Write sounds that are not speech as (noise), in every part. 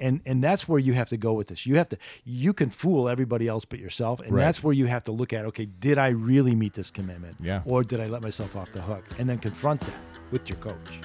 And and that's where you have to go with this. You have to you can fool everybody else but yourself, and Right. that's where you have to look at okay, did I really meet this commitment? Yeah. Or did I let myself off the hook? And then confront that with your coach.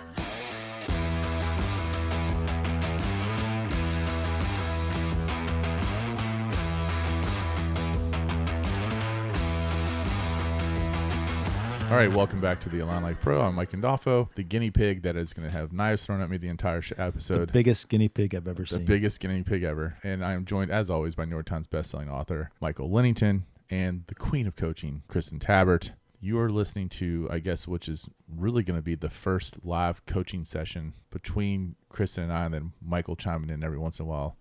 All right, welcome back to the Align Life Pro. I'm Mike Indolfo, the guinea pig that is going to have knives thrown at me the entire sh- The episode. biggest guinea pig I've ever the seen. biggest guinea pig ever. And I am joined, as always, by New York Times bestselling author Michael Lennington and the queen of coaching, Kristen Tabbert. You are listening to, I guess, which is really going to be the first live coaching session between Kristen and I, and then Michael chiming in every once in a while,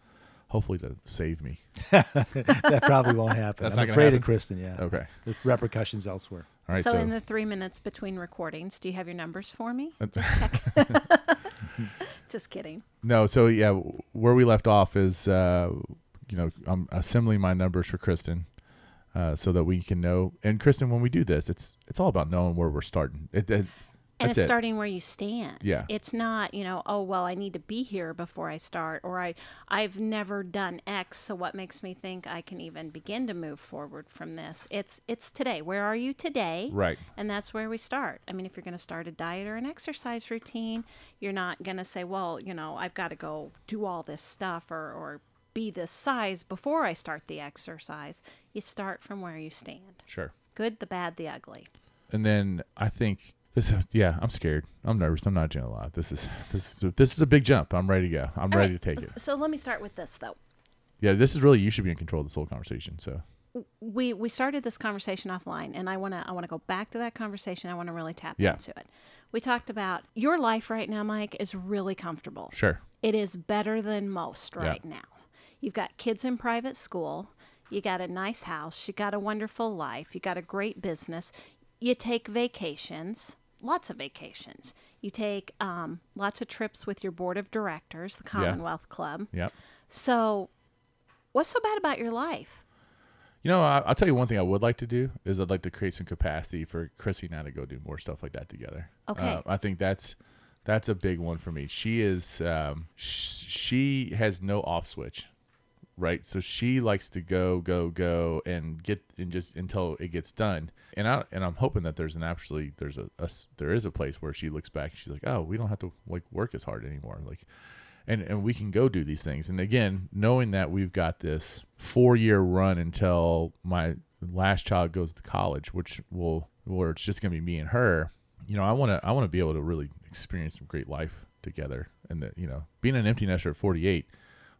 hopefully to save me. (laughs) that probably won't happen. That's I'm not gonna afraid happen? of Kristen. Yeah. Okay. There's repercussions elsewhere. All right. so, So, in the three minutes between recordings, do you have your numbers for me? (laughs) Just kidding. No, so yeah, where we left off is, uh, you know, I'm assembling my numbers for Kristen, uh, so that we can know. And Kristen, when we do this, it's it's all about knowing where we're starting. It, it, And That's it's it. starting where you stand. Yeah. It's not, you know, oh well, I need to be here before I start, or I I've never done X, so what makes me think I can even begin to move forward from this? It's it's today. Where are you today? right. And that's where we start. I mean, if you're going to start a diet or an exercise routine, you're not going to say, well, you know, I've got to go do all this stuff or, or be this size before I start the exercise. You start from where you stand Sure. good, the bad, the ugly. And then I think this. Yeah, I'm scared. I'm nervous. I'm not doing a lot. This is this is a, this is a big jump. I'm ready to go. I'm ready to take it. So let me start with this, though. Yeah, this is really you should be in control of this whole conversation. So we we started this conversation offline and I want to I want to go back to that conversation. I want to really tap Yeah. into it. We talked about your life right now, Mike, is really comfortable. sure. It is better than most Yeah. right now. You've got kids in private school, you got a nice house, you got a wonderful life, you got a great business. You take vacations, lots of vacations. You take um, lots of trips with your board of directors, the Commonwealth Club. Yep. So, what's so bad about your life? You know, I, I'll tell you one thing I would like to do is I'd like to create some capacity for Chrissy and I to go do more stuff like that together. Okay. Uh, I think that's that's a big one for me. She is um, sh- she has no off switch, right? So she likes to go, go, go, and get and just until it gets done. And I and I'm hoping that there's an actually there's a, a there is a place where she looks back she's like, oh, we don't have to like work as hard anymore, like and and we can go do these things. And again, knowing that we've got this four year run until my last child goes to college, which will where it's just gonna be me and her. You know, I want to I want to be able to really experience some great life together, and that you know, being an empty nester at 48,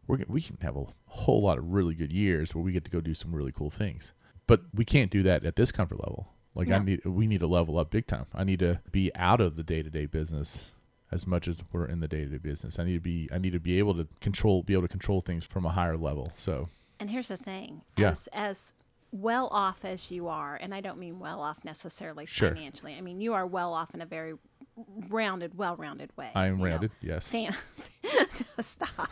we're we can have a whole lot of really good years where we get to go do some really cool things. But we can't do that at this comfort level. Like I No. need we need to level up big time. I need to be out of the day to day business as much as we're in the day to day business. I need to be I need to be able to control be able to control things from a higher level. So And here's the thing: Yeah. as as well off as you are, and I don't mean well off necessarily Sure. financially. I mean you are well off in a very rounded, well-rounded way. I am you know. rounded, yes. Fam- (laughs) Stop.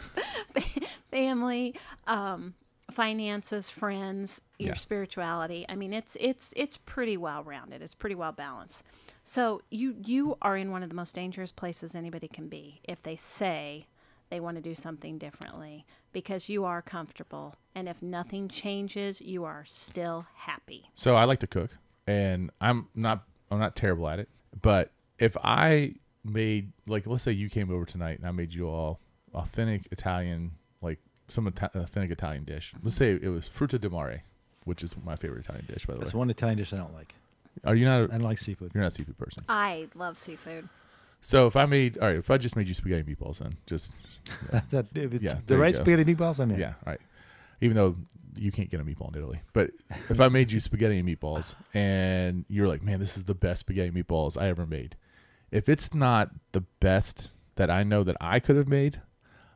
Family, um, finances, friends, your Yeah. spirituality. I mean, it's it's it's pretty well rounded. It's pretty well balanced. So you you are in one of the most dangerous places anybody can be if they say they want to do something differently because you are comfortable and if nothing changes, you are still happy. So I like to cook, and I'm not I'm not terrible at it. But if I made like let's say you came over tonight and I made you all authentic Italian like some Ita- authentic Italian dish. Let's say it was frutta di mare, which is my favorite Italian dish by the way. That's way. one Italian dish I don't like. Are you not? I don't like seafood. You're not a seafood person. I love seafood. So if I made all right, if I just made you spaghetti and meatballs, then just (laughs) That- if it's Yeah, the you right go. spaghetti meatballs, I'm in. yeah, all right. Even though you can't get a meatball in Italy, but if I made you spaghetti and meatballs, and you're like, man, this is the best spaghetti and meatballs I ever made. If it's not the best that I know that I could have made,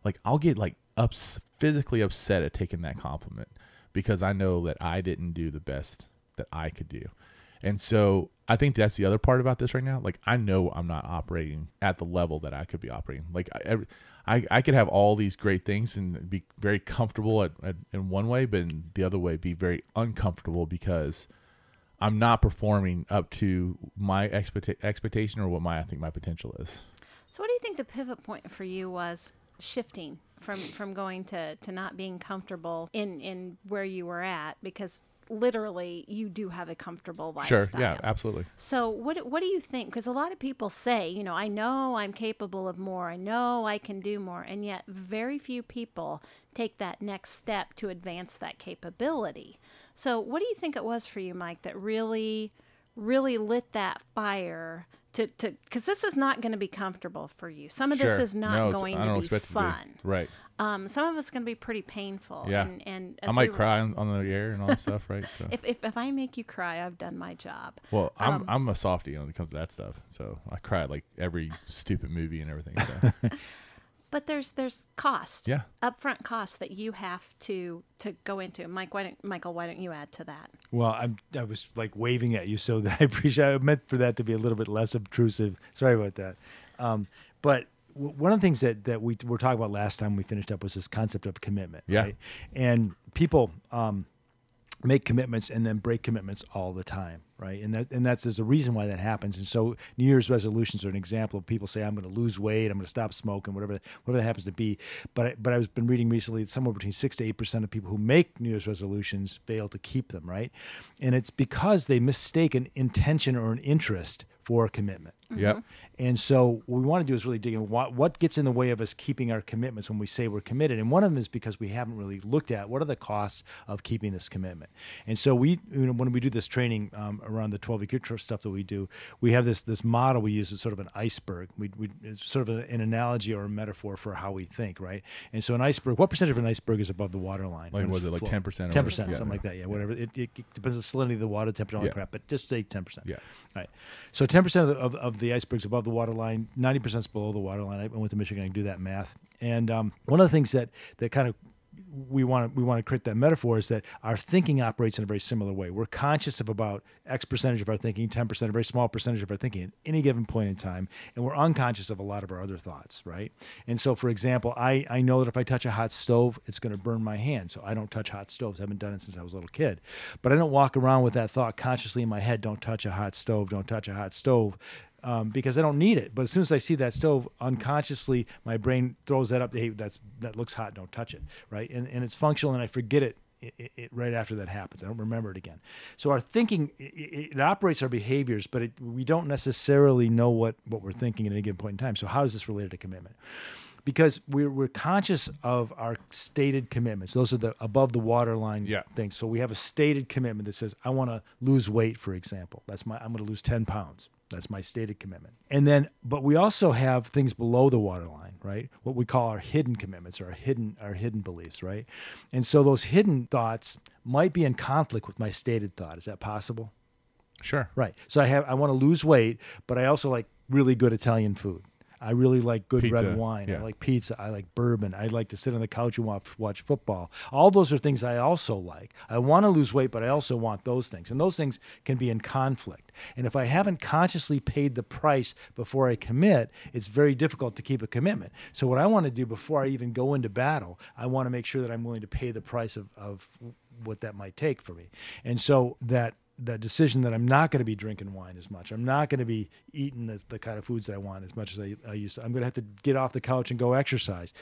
like I'll get like ups physically upset at taking that compliment because I know that I didn't do the best that I could do. And so I think that's the other part about this right now. Like I know I'm not operating at the level that I could be operating. Like I, every, I, I could have all these great things and be very comfortable at, at, in one way, but in the other way be very uncomfortable because I'm not performing up to my expecta- expectation or what my I think my potential is. So, what do you think the pivot point for you was shifting from from going to to not being comfortable in in where you were at because literally you do have a comfortable lifestyle. Sure. Yeah. Absolutely. So what what do you think? Because a lot of people say, you know, I know I'm capable of more. I know I can do more, and yet very few people take that next step to advance that capability. So what do you think it was for you, Mike, that really really lit that fire to to because this is not going to be comfortable for you. Some of Sure. this is not No, going to be it to be. fun. Right. Um, some of it's going to be pretty painful. Yeah. and, and I might we- cry on, on the air and all that stuff. Right. So. If, if if I make you cry, I've done my job. Well, I'm Um, I'm a softie when it comes to that stuff. So I cry like every stupid movie and everything. So (laughs) But there's there's cost. yeah. upfront cost that you have to to go into. Mike, why don't Michael, why don't you add to that? Well, I'm I was like waving at you, so that (laughs) I appreciate. I meant for that to be a little bit less obtrusive. Sorry about that. Um, but w- one of the things that that we were talking about last time we finished up was this concept of commitment. Yeah. Right? And people um, make commitments and then break commitments all the time, right? And that and that's there's a reason why that happens. And so New Year's resolutions are an example of people say I'm going to lose weight, I'm going to stop smoking, whatever whatever that happens to be. But I, but I've been reading recently that somewhere between six to eight percent of people who make New Year's resolutions fail to keep them, right? And it's because they mistake an intention or an interest for a commitment. Yep. And so what we want to do is really dig in what, what gets in the way of us keeping our commitments when we say we're committed. And one of them is because we haven't really looked at what are the costs of keeping this commitment. And so we, you know, when we do this training um, around the 12 week year stuff that we do, we have this this model we use as sort of an iceberg. We, we it's sort of an analogy or a metaphor for how we think, right? And so an iceberg, what percentage of an iceberg is above the water line? Like, was it like full? 10% or 10%, whatever? something Yeah. like that. Yeah, whatever. It, it, it depends on the salinity of the water, temperature, all that Yeah. crap, but just say 10%. Yeah. Right. So 10% of the, of, of the iceberg's above the water line, 90% is below the water line. I went to Michigan to do that math. And um, one of the things that, that kind of we want to we want to create that metaphor is that our thinking operates in a very similar way. We're conscious of about X percentage of our thinking, 10%, a very small percentage of our thinking at any given point in time, and we're unconscious of a lot of our other thoughts, right? And so, for example, I, I know that if I touch a hot stove, it's going to burn my hand, so I don't touch hot stoves. I haven't done it since I was a little kid, but I don't walk around with that thought consciously in my head: don't touch a hot stove, don't touch a hot stove um, because I don't need it. But as soon as I see that stove, unconsciously my brain throws that up. Hey, that's that looks hot. Don't touch it, right? And and it's functional, and I forget it. It, it, it right after that happens, I don't remember it again. So our thinking it, it, operates our behaviors, but it, we don't necessarily know what what we're thinking at any given point in time. So how is this related to commitment? Because we're we're conscious of our stated commitments. Those are the above the waterline Yeah. things. So we have a stated commitment that says I want to lose weight, for example. That's my I'm going to lose 10 pounds. That's my stated commitment. And then, but we also have things below the waterline, right? What we call our hidden commitments or our hidden our hidden beliefs, right? And so those hidden thoughts might be in conflict with my stated thought. Is that possible? Sure. Right. So I have I want to lose weight, but I also like really good Italian food. I really like good Pizza, red wine. I like pizza. I like bourbon. I like to sit on the couch and watch, watch football. All those are things I also like. I want to lose weight, but I also want those things. And those things can be in conflict. And if I haven't consciously paid the price before I commit, it's very difficult to keep a commitment. So what I want to do before I even go into battle, I want to make sure that I'm willing to pay the price of, of what that might take for me. And so that that decision that I'm not going to be drinking wine as much. I'm not going to be eating the, the kind of foods that I want as much as I, I used to. I'm going to have to get off the couch and go exercise.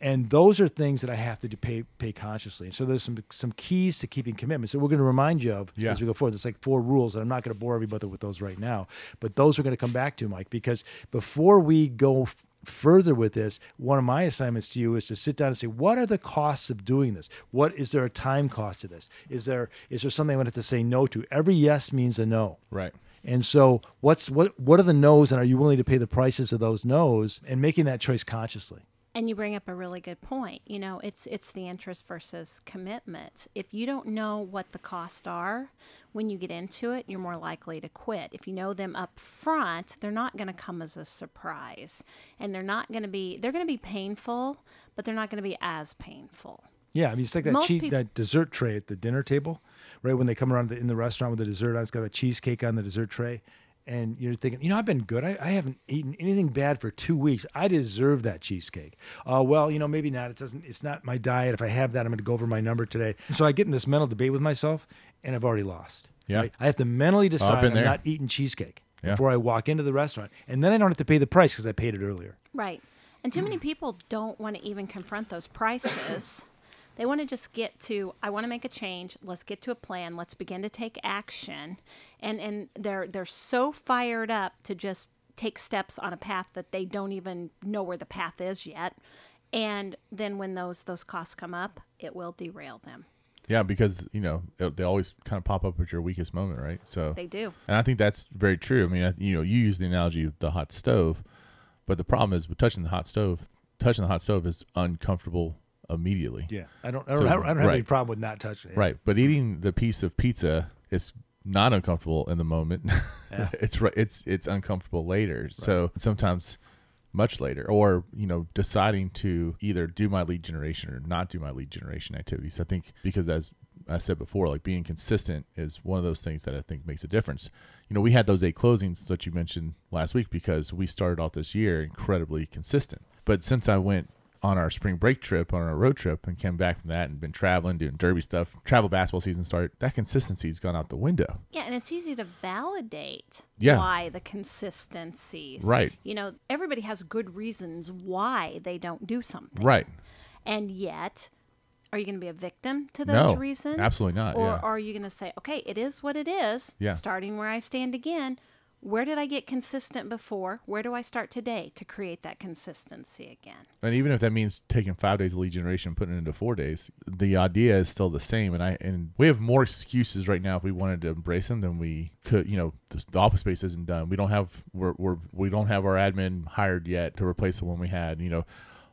And those are things that I have to pay, pay consciously. And so there's some some keys to keeping commitments that we're going to remind you of Yeah. as we go forward. There's like four rules, and I'm not going to bore everybody with those right now. But those are going to come back to, Mike, because before we go f- further with this, one of my assignments to you is to sit down and say, what are the costs of doing this? What is there a time cost to this? Is there is there something I'm going to have to say no to? Every yes means a no. Right. And so, what's what what are the no's, and are you willing to pay the prices of those no's, and making that choice consciously? And you bring up a really good point. You know, it's it's the interest versus commitment. If you don't know what the costs are when you get into it, you're more likely to quit. If you know them up front, they're not going to come as a surprise, and they're not going to be they're going to be painful, but they're not going to be as painful. Yeah, I mean, it's like that Most cheese, peop- that dessert tray at the dinner table, right? When they come around the, in the restaurant with the dessert on, it's got a cheesecake on the dessert tray, and you're thinking, you know, I've been good. I, I haven't eaten anything bad for two weeks. I deserve that cheesecake. Uh, well, you know, maybe not. It doesn't. It's not my diet. If I have that, I'm going to go over my number today. So I get in this mental debate with myself, and I've already lost. Yeah. right? I have to mentally decide I'm there. not eating cheesecake Yeah. before I walk into the restaurant, and then I don't have to pay the price because I paid it earlier. Right. And too many people don't want to even confront those prices. They want to just get to I want to make a change. Let's get to a plan. Let's begin to take action. And and they're they're so fired up to just take steps on a path that they don't even know where the path is yet. And then when those those costs come up, it will derail them. Yeah, because you know it- they always kind of pop up at your weakest moment, right? So They do. And I think that's very true. I mean, I- you know, you use the analogy of the hot stove, but the problem is with touching the hot stove, touching the hot stove is uncomfortable immediately. Yeah, I don't. I don't, So, I don't, I don't have any problem with not touching it. Right. But eating the piece of pizza is not uncomfortable in the moment. Yeah. (laughs) it's right. It's it's uncomfortable later. So sometimes much later, or you know, deciding to either do my lead generation or not do my lead generation activities. I think because as I said before, like being consistent is one of those things that I think makes a difference. You know, we had those eight closings that you mentioned last week because we started off this year incredibly consistent. But since I went on our spring break trip, on our road trip, and came back from that and been traveling, doing derby stuff, travel basketball season started, that consistency's gone out the window. Yeah, and it's easy to validate Yeah. why the consistency. Right. You know, everybody has good reasons why they don't do something. Right. And yet, are you going to be a victim to those No, reasons? absolutely not, Or yeah. are you going to say, okay, it is what it is, Yeah. starting where I stand again? Where did I get consistent before? Where do I start today to create that consistency again? And even if that means taking five days of lead generation, and putting it into four days, the idea is still the same. And I and we have more excuses right now if we wanted to embrace them than we could. You know, the, the office space isn't done. We don't have we're, we're we don't have our admin hired yet to replace the one we had. You know,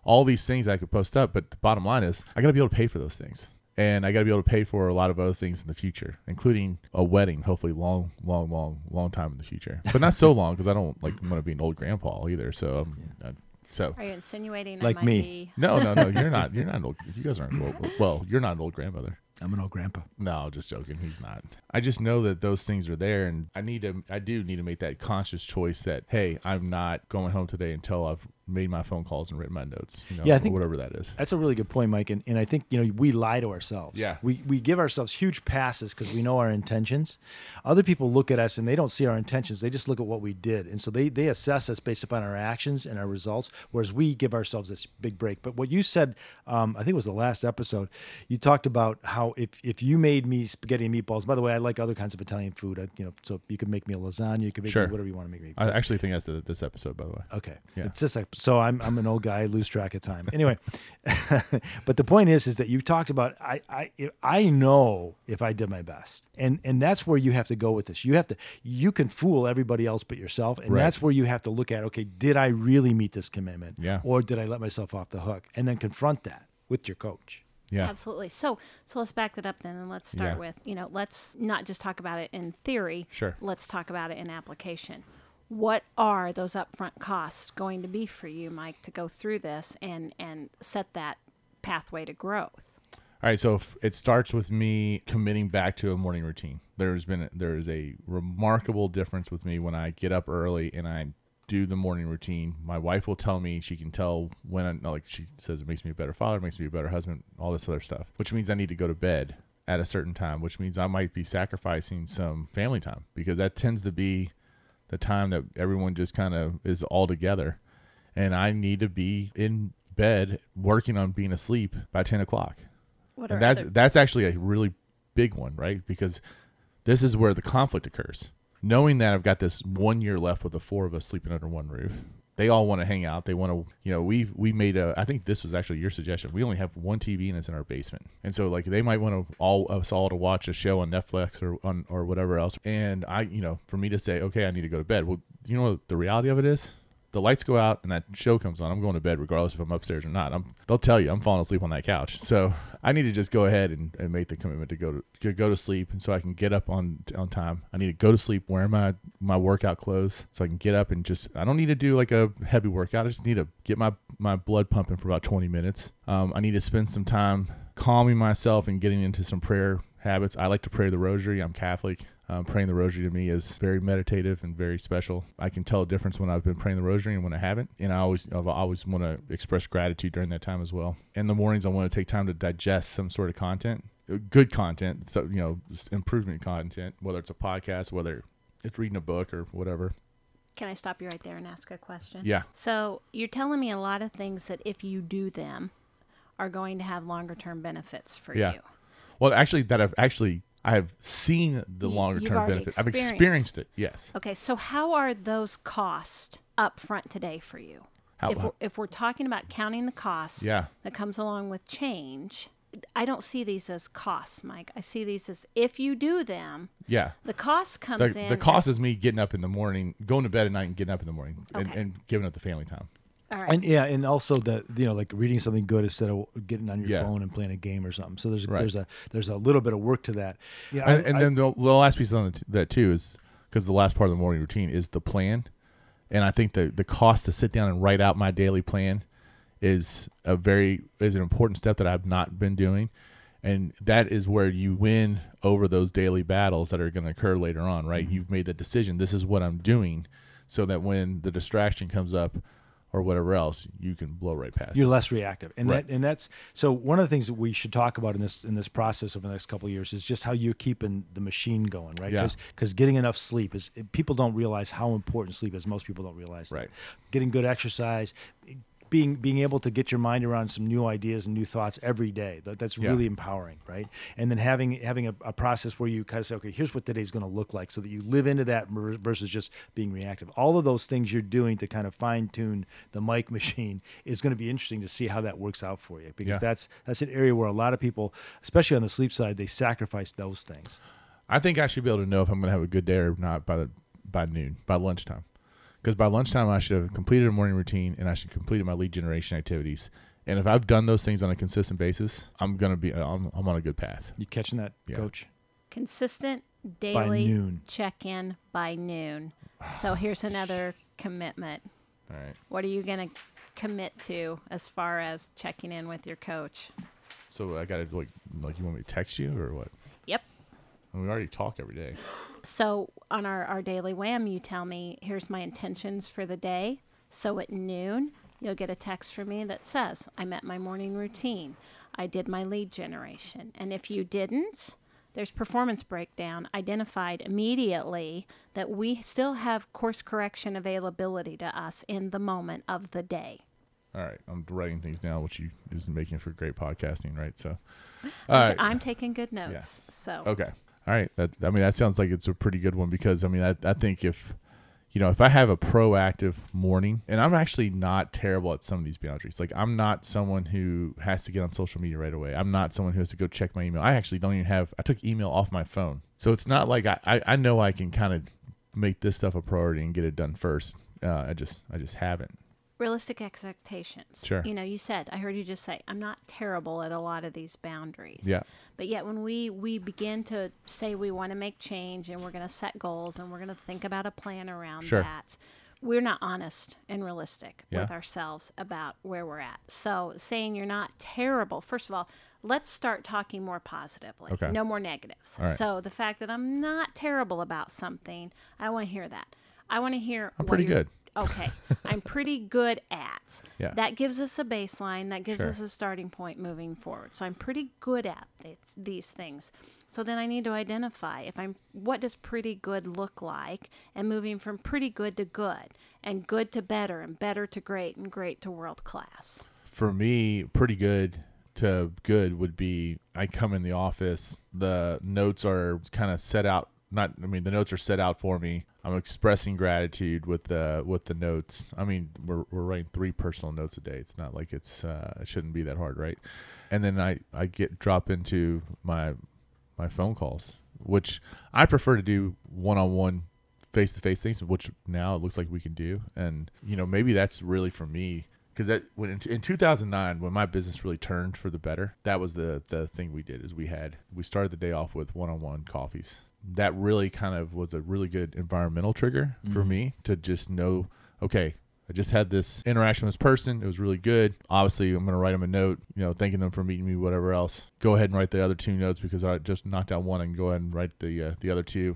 all these things I could post up, but the bottom line is I got to be able to pay for those things. And I got to be able to pay for a lot of other things in the future, including a wedding, hopefully long, long, long, long time in the future. But not so long because I don't like want to be an old grandpa either. So, um, uh, so Are you insinuating Like I might me. be? (laughs) no, no, no. You're not. You're not an old. You guys aren't old. Well, you're not an old grandmother. I'm an old grandpa. No, just joking. He's not. I just know that those things are there, and I need to. I do need to make that conscious choice that hey, I'm not going home today until I've made my phone calls and written my notes. You know, Yeah, I think- whatever that is. That's a really good point, Mike. And, and I think you know we lie to ourselves. Yeah. We we give ourselves huge passes because we know our intentions. Other people look at us and they don't see our intentions. They just look at what we did, and so they they assess us based upon our actions and our results. Whereas we give ourselves this big break. But what you said, um, I think it was the last episode, you talked about how if if you made me spaghetti and meatballs. By the way, I like other kinds of Italian food. I, you know, so you could make me a lasagna. You could make Sure. me whatever you want to make me. I actually think that's the, this episode, by the way. Okay. Yeah. It's just like so I'm I'm an old guy, I lose track of time. Anyway, (laughs) but the point is is that you talked about I I I know if I did my best. And and that's where you have to go with this. You have to you can fool everybody else but yourself and Right. that's where you have to look at okay, did I really meet this commitment Yeah. or did I let myself off the hook? And then confront that with your coach. Yeah. Absolutely. So, so let's back that up then, and let's start Yeah. with you know, let's not just talk about it in theory. Sure. Let's talk about it in application. What are those upfront costs going to be for you, Mike, to go through this and and set that pathway to growth? All right, so it starts with me committing back to a morning routine. There's been there is a remarkable difference with me when I get up early and I do the morning routine. My wife will tell me she can tell when I like she says it makes me a better father, makes me a better husband, all this other stuff, which means I need to go to bed at a certain time, which means I might be sacrificing some family time because that tends to be the time that everyone just kind of is all together, and I need to be in bed working on being asleep by ten o'clock. What And that's other- that's actually a really big one, right? Because this is where the conflict occurs. Knowing that I've got this one year left with the four of us sleeping under one roof. They all want to hang out. They want to, you know, we we made a. I think this was actually your suggestion. We only have one TV and it's in our basement, and so like they might want to all us all to watch a show on Netflix or on or whatever else. And I, you know, for me to say, okay, I need to go to bed. Well, you know what the reality of it is? The lights go out and that show comes on, I'm going to bed regardless if I'm upstairs or not. I'm, they'll tell you I'm falling asleep on that couch. So I need to just go ahead and, and make the commitment to go to, go to sleep, and so I can get up on on time. I need to go to sleep wearing my my workout clothes, so I can get up and just. I don't need to do like a heavy workout. I just need to get my my blood pumping for about 20 minutes. Um, I need to spend some time calming myself and getting into some prayer habits. I like to pray the rosary. I'm Catholic. Um, praying the rosary to me is very meditative and very special. I can tell a difference when I've been praying the rosary and when I haven't. And I always, I always want to express gratitude during that time as well. In the mornings, I want to take time to digest some sort of content, uh, good content, so you know, improvement content, whether it's a podcast, whether it's reading a book or whatever. Can I stop you right there and ask a question? Yeah. So you're telling me a lot of things that if you do them are going to have longer term benefits for Yeah. you. Well, actually, that I've actually I have seen the You- longer you've term already benefit. I've experienced. experienced it. Yes. Okay, so how are those costs up front today for you? How- if, we're, if we're talking about counting the costs Yeah. that comes along with change, I don't see these as costs, Mike. I see these as if you do them, Yeah. the cost comes The, in. the cost is me getting up in the morning, going to bed at night, and getting up in the morning, and, Okay. and giving up the family time. All right. And yeah, and also that you know, like reading something good instead of getting on your Yeah. phone and playing a game or something. So there's Right. there's a there's a little bit of work to that. Yeah, and, and then the, the last piece on that too is because the last part of the morning routine is the plan, and I think the the cost to sit down and write out my daily plan is a very is an important step that I've not been doing, and that is where you win over those daily battles that are going to occur later on. Right, mm-hmm. you've made the decision. This is what I'm doing, so that when the distraction comes up. Or whatever else, you can blow right past. you're it. less reactive and Right. that and that's so one of the things that we should talk about in this in this process over the next couple of years is just how you're keeping the machine going right Yeah. because getting enough sleep is people don't realize how important sleep is most people don't realize that. Right. getting good exercise being being able to get your mind around some new ideas and new thoughts every day that, that's Yeah. really empowering right and then having having a, a process where you kind of say okay here's what today's going to look like so that you live into that versus just being reactive all of those things you're doing to kind of fine tune the mic (laughs) machine is going to be interesting to see how that works out for you because Yeah. that's that's an area where a lot of people especially on the sleep side they sacrifice those things I think I should be able to know if I'm going to have a good day or not by the by noon, by lunchtime. Because by lunchtime, I should have completed a morning routine and I should have completed my lead generation activities. And if I've done those things on a consistent basis, I'm going to be I'm, I'm on a good path. you catching that Yeah. coach Consistent daily check in by noon. So (sighs) here's another commitment. All right. What are you going to commit to as far as checking in with your coach? So I got to like like you want me to text you or what? Mean, we already talk every day. So on our, our daily wham, you tell me, here's my intentions for the day. So at noon, you'll get a text from me that says, I met my morning routine. I did my lead generation. And if you didn't, there's performance breakdown identified immediately that we still have course correction availability to us in the moment of the day. All right, I'm writing things down, which you is making for great podcasting, right? So, all right. I'm taking good notes. So Okay. All right. That I mean that sounds like it's a pretty good one because I mean I, I think if you know if I have a proactive morning and I'm actually not terrible at some of these boundaries. Like I'm not someone who has to get on social media right away. I'm not someone who has to go check my email. I actually don't even have I took email off my phone. So it's not like I I, I know I can kind of make this stuff a priority and get it done first. Uh, I just I just haven't. Realistic expectations. Sure. You know, you said I heard you just say I'm not terrible at a lot of these boundaries. Yeah. But yet when we we begin to say we want to make change and we're going to set goals and we're going to think about a plan around Sure. that, we're not honest and realistic with ourselves about where we're at. So saying you're not terrible, first of all, let's start talking more positively. Okay. No more negatives. Right. So the fact that I'm not terrible about something, I want to hear that. I want to hear I'm pretty you're- good. Okay, (laughs) I'm pretty good at. Yeah. That gives us a baseline. That gives Sure. us a starting point moving forward. So I'm pretty good at this, these things. So then I need to identify if I'm what does pretty good look like, and moving from pretty good to good, and good to better, and better to great, and great to world class. for me, pretty good to good would be I come in the office, the notes are kind of set out. Not, I mean, the notes are set out for me. I'm expressing gratitude with the with the notes. I mean, we're we're writing three personal notes a day. It's not like it's uh, it shouldn't be that hard, right? And then I I get drop into my my phone calls, which I prefer to do one on one face to face things, which now it looks like we can do. And you know, maybe that's really for me because that when in, in 2009 when my business really turned for the better, that was the the thing we did is we had we started the day off with one on one coffees. That really kind of was a really good environmental trigger for me to just know, okay. I just had this interaction with this person. It was really good. Obviously, I'm going to write them a note, you know, thanking them for meeting me, whatever else. Go ahead and write the other two notes because I just knocked out one and go ahead and write the uh, the other two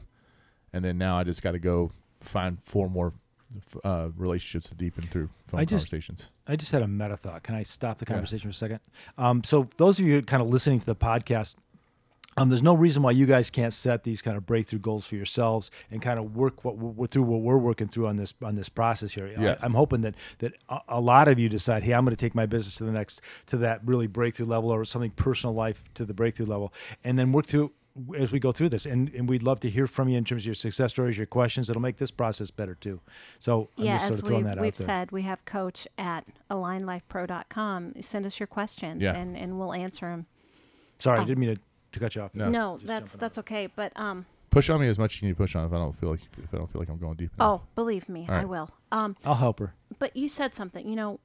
and then now I just got to go find four more uh, relationships to deepen through phone I just- conversations. I just had a meta thought. Can I stop the Yeah. conversation for a second? Um, so those of you kind of listening to the podcast, Um, there's no reason why you guys can't set these kind of breakthrough goals for yourselves and kind of work what we're through what we're working through on this on this process here. Yeah. I, am hoping that that a, a lot of you decide, hey, I'm going to take my business to the next to that really breakthrough level or something personal life to the breakthrough level, and then work through as we go through this. And and we'd love to hear from you in terms of your success stories, your questions. It'll make this process better too. So I'm yeah, just sort as of we've, that we've there. said, we have coach at alignlifepro.com. Send us your questions Yeah. and, and we'll answer them. Sorry, I Oh. didn't mean to, to cut you off. No. No, Just that's jumping that's okay. But um, Push on me as much as you need to push on if I don't feel like if I don't feel like I'm going deep enough. oh, believe me, All I will. Um, I'll help her. but you said something. You know,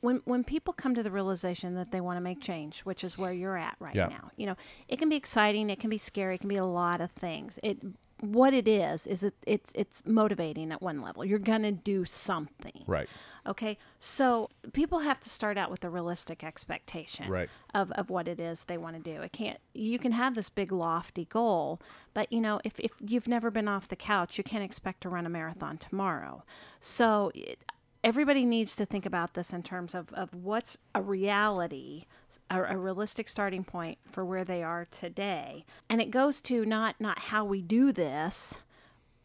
when when people come to the realization that they want to make change, which is where you're at right Yeah. now, you know, it can be exciting, it can be scary, it can be a lot of things. It what it is is it it's it's motivating at one level. You're gonna do something. Right. Okay, so people have to start out with a realistic expectation Right. of, of what it is they want to do. It can't. You can have this big lofty goal, but you know, if, if you've never been off the couch, you can't expect to run a marathon tomorrow. So it, everybody needs to think about this in terms of, of what's a reality, a, a realistic starting point for where they are today, and it goes to not not how we do this,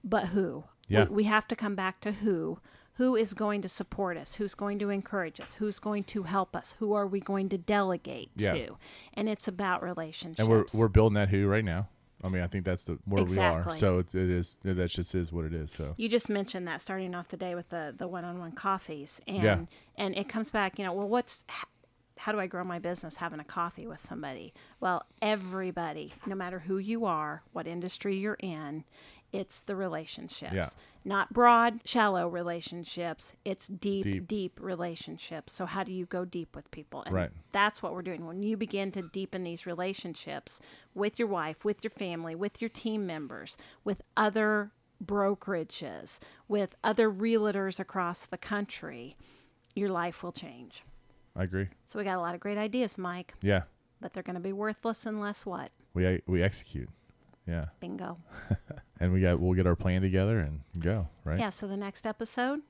but who. Yeah. We, we have to come back to who. Who is going to support us? Who's going to encourage us? Who's going to help us? Who are we going to delegate Yeah. to? And it's about relationships. And we're we're building that who right now. I mean, I think that's the where we are. So it, it is that just is what it is. So you just mentioned that starting off the day with the the one-on-one coffees and Yeah. and it comes back you know well what's how do i grow my business having a coffee with somebody well everybody no matter who you are what industry you're in it's the relationships Yeah. not broad shallow relationships it's deep, Deep. deep relationships so how do you go deep with people and Right. that's what we're doing when you begin to deepen these relationships with your wife with your family with your team members with other brokerages with other realtors across the country your life will change I agree. so we got a lot of great ideas mike Yeah, but they're going to be worthless unless what we we execute. Yeah, bingo (laughs) and we got we'll get our plan together and go right. yeah so the next episode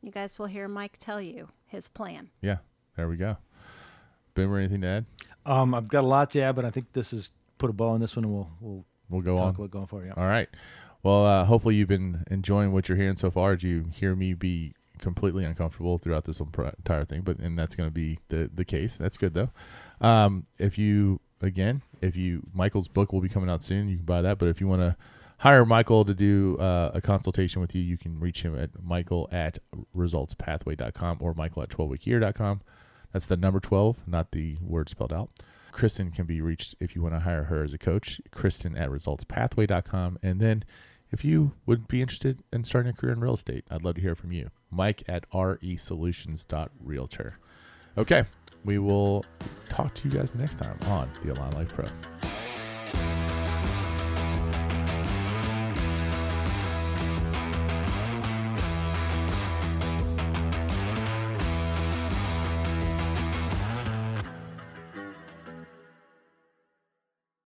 you guys will hear mike tell you his plan Yeah, there we go. Boomer, anything to add? Um, I've got a lot to add, but I think this is put a bow on this one, and we'll we'll We'll go talk on. about going for it. Yeah. All right. Well, uh, hopefully you've been enjoying what you're hearing so far. Did you hear me be completely uncomfortable throughout this entire entire thing? But and that's going to be the the case. That's good though. Um, if you again, if you Michael's book will be coming out soon, you can buy that. But if you want to hire Michael to do uh, a consultation with you, you can reach him at Michael at resultspathway.com or Michael at 12weekyear.com. That's the number 12, not the word spelled out. Kristen can be reached if you want to hire her as a coach, Kristen at resultspathway.com. And then if you would be interested in starting a career in real estate, I'd love to hear from you. Mike at resolutions.realtor. Okay, we will talk to you guys next time on the Align Life Pro.